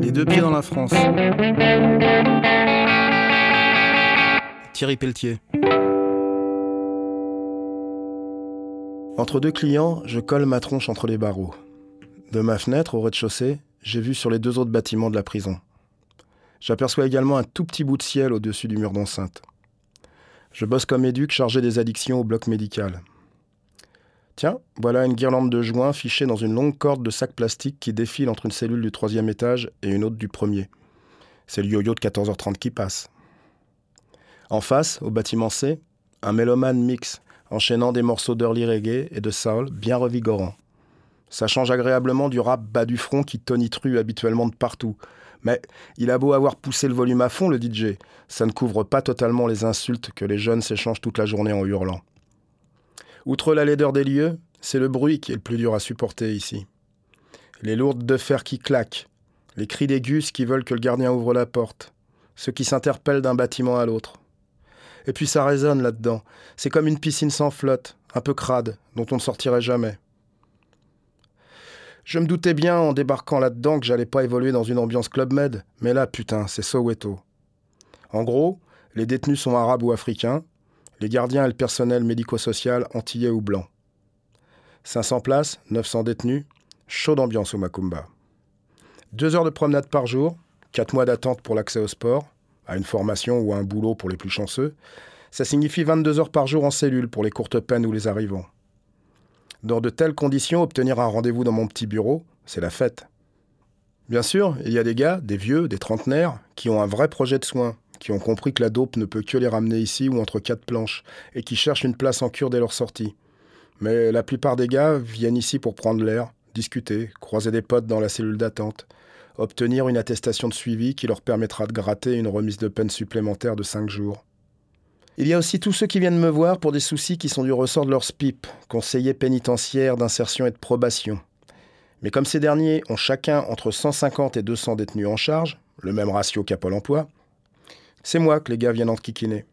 Les deux pieds dans la France. Thierry Pelletier. Entre deux clients, je colle ma tronche entre les barreaux. De ma fenêtre au rez-de-chaussée, j'ai vu sur les deux autres bâtiments de la prison. J'aperçois également un tout petit bout de ciel au-dessus du mur d'enceinte. Je bosse comme éduc chargé des addictions au bloc médical. Tiens, voilà une guirlande de joints fichée dans une longue corde de sacs plastiques qui défile entre une cellule du troisième étage et une autre du premier. C'est le yo-yo de 14h30 qui passe. En face, au bâtiment C, un mélomane mix, enchaînant des morceaux d'early reggae et de soul bien revigorants. Ça change agréablement du rap bas du front qui tonitruit habituellement de partout. Mais il a beau avoir poussé le volume à fond, le DJ, ça ne couvre pas totalement les insultes que les jeunes s'échangent toute la journée en hurlant. Outre la laideur des lieux, c'est le bruit qui est le plus dur à supporter ici. Les lourdes de fer qui claquent, les cris des gus qui veulent que le gardien ouvre la porte, ceux qui s'interpellent d'un bâtiment à l'autre. Et puis ça résonne là-dedans. C'est comme une piscine sans flotte, un peu crade, dont on ne sortirait jamais. Je me doutais bien en débarquant là-dedans que j'allais pas évoluer dans une ambiance Club Med, mais là, putain, c'est Soweto. En gros, les détenus sont arabes ou africains, les gardiens et le personnel médico-social antillais ou blanc. 500 places, 900 détenus, chaud d'ambiance au Macumba. Deux heures de promenade par jour, quatre mois d'attente pour l'accès au sport, à une formation ou à un boulot pour les plus chanceux, ça signifie 22 heures par jour en cellule pour les courtes peines ou les arrivants. Dans de telles conditions, obtenir un rendez-vous dans mon petit bureau, c'est la fête. Bien sûr, il y a des gars, des vieux, des trentenaires, qui ont un vrai projet de soins, qui ont compris que la dope ne peut que les ramener ici ou entre quatre planches, et qui cherchent une place en cure dès leur sortie. Mais la plupart des gars viennent ici pour prendre l'air, discuter, croiser des potes dans la cellule d'attente, obtenir une attestation de suivi qui leur permettra de gratter une remise de peine supplémentaire de cinq jours. Il y a aussi tous ceux qui viennent me voir pour des soucis qui sont du ressort de leur SPIP, conseillers pénitentiaires d'insertion et de probation. Mais comme ces derniers ont chacun entre 150 et 200 détenus en charge, le même ratio qu'à Pôle emploi, c'est moi que les gars viennent enquiquiner.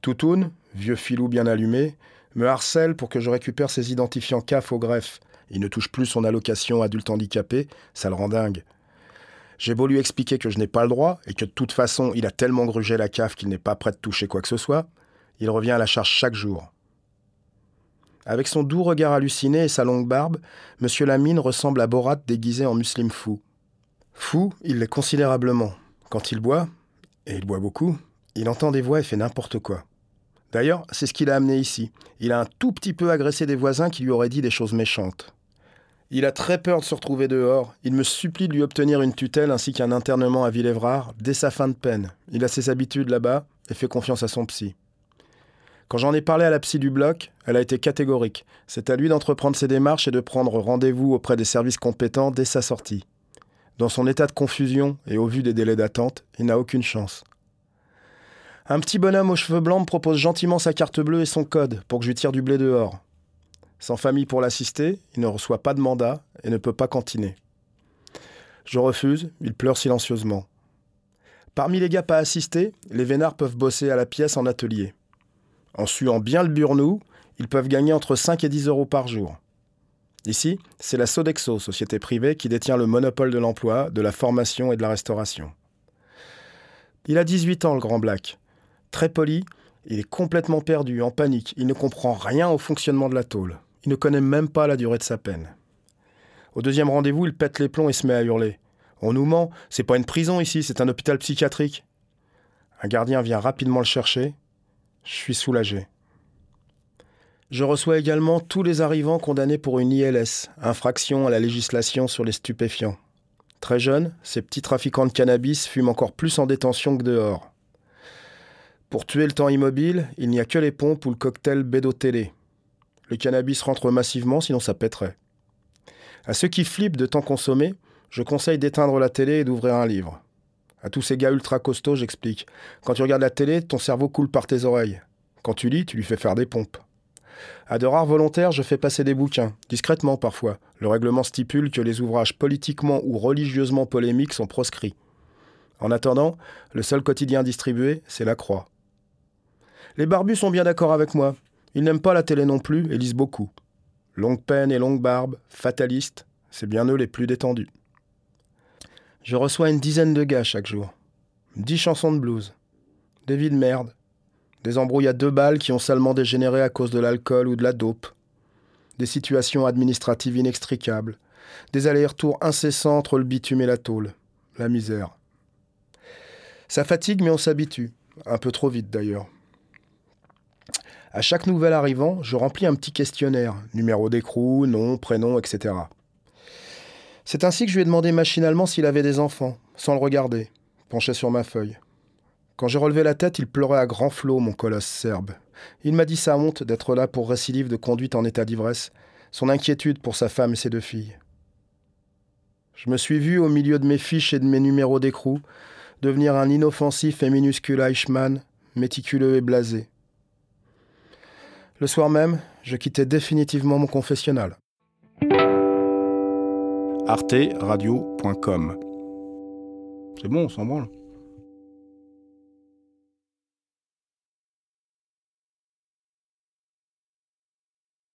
Toutoun, vieux filou bien allumé, me harcèle pour que je récupère ses identifiants CAF au greffe. Il ne touche plus son allocation adulte handicapé, ça le rend dingue. J'ai beau lui expliquer que je n'ai pas le droit et que de toute façon il a tellement grugé la CAF qu'il n'est pas prêt de toucher quoi que ce soit, il revient à la charge chaque jour. Avec son doux regard halluciné et sa longue barbe, Monsieur Lamine ressemble à Borat déguisé en musulman fou. Fou, il l'est considérablement. Quand il boit, et il boit beaucoup, il entend des voix et fait n'importe quoi. D'ailleurs, c'est ce qu'il a amené ici. Il a un tout petit peu agressé des voisins qui lui auraient dit des choses méchantes. Il a très peur de se retrouver dehors. Il me supplie de lui obtenir une tutelle ainsi qu'un internement à Villévrard dès sa fin de peine. Il a ses habitudes là-bas et fait confiance à son psy. Quand j'en ai parlé à la psy du bloc, elle a été catégorique. C'est à lui d'entreprendre ses démarches et de prendre rendez-vous auprès des services compétents dès sa sortie. Dans son état de confusion et au vu des délais d'attente, il n'a aucune chance. Un petit bonhomme aux cheveux blancs me propose gentiment sa carte bleue et son code pour que je lui tire du blé dehors. Sans famille pour l'assister, il ne reçoit pas de mandat et ne peut pas cantiner. Je refuse, il pleure silencieusement. Parmi les gars pas assistés, les vénards peuvent bosser à la pièce en atelier. En suant bien le burnou, ils peuvent gagner entre 5 et 10 euros par jour. Ici, c'est la Sodexo, société privée, qui détient le monopole de l'emploi, de la formation et de la restauration. Il a 18 ans, le grand Black. Très poli, il est complètement perdu, en panique, il ne comprend rien au fonctionnement de la tôle. Il ne connaît même pas la durée de sa peine. Au deuxième rendez-vous, il pète les plombs et se met à hurler. On nous ment, c'est pas une prison ici, c'est un hôpital psychiatrique. Un gardien vient rapidement le chercher. Je suis soulagé. Je reçois également tous les arrivants condamnés pour une ILS, infraction à la législation sur les stupéfiants. Très jeunes, ces petits trafiquants de cannabis fument encore plus en détention que dehors. Pour tuer le temps immobile, il n'y a que les pompes ou le cocktail bédo-télé. Le cannabis rentre massivement, sinon ça pèterait. À ceux qui flippent de temps consommé, je conseille d'éteindre la télé et d'ouvrir un livre. À tous ces gars ultra costauds, j'explique. Quand tu regardes la télé, ton cerveau coule par tes oreilles. Quand tu lis, tu lui fais faire des pompes. À de rares volontaires, je fais passer des bouquins, discrètement parfois. Le règlement stipule que les ouvrages politiquement ou religieusement polémiques sont proscrits. En attendant, le seul quotidien distribué, c'est La Croix. Les barbus sont bien d'accord avec moi. Ils n'aiment pas la télé non plus et lisent beaucoup. Longue peine et longue barbe, fatalistes, c'est bien eux les plus détendus. Je reçois une dizaine de gars chaque jour. Dix chansons de blues. Des vies de merde. Des embrouilles à deux balles qui ont salement dégénéré à cause de l'alcool ou de la dope. Des situations administratives inextricables. Des allers-retours incessants entre le bitume et la tôle. La misère. Ça fatigue, mais on s'habitue. Un peu trop vite d'ailleurs. À chaque nouvel arrivant, je remplis un petit questionnaire, numéro d'écrou, nom, prénom, etc. C'est ainsi que je lui ai demandé machinalement s'il avait des enfants, sans le regarder, penché sur ma feuille. Quand j'ai relevé la tête, il pleurait à grands flots, mon colosse serbe. Il m'a dit sa honte d'être là pour récidive de conduite en état d'ivresse, son inquiétude pour sa femme et ses deux filles. Je me suis vu, au milieu de mes fiches et de mes numéros d'écrou, devenir un inoffensif et minuscule Eichmann, méticuleux et blasé. Le soir même, je quittais définitivement mon confessionnal. arteradio.com C'est bon, on s'en branle.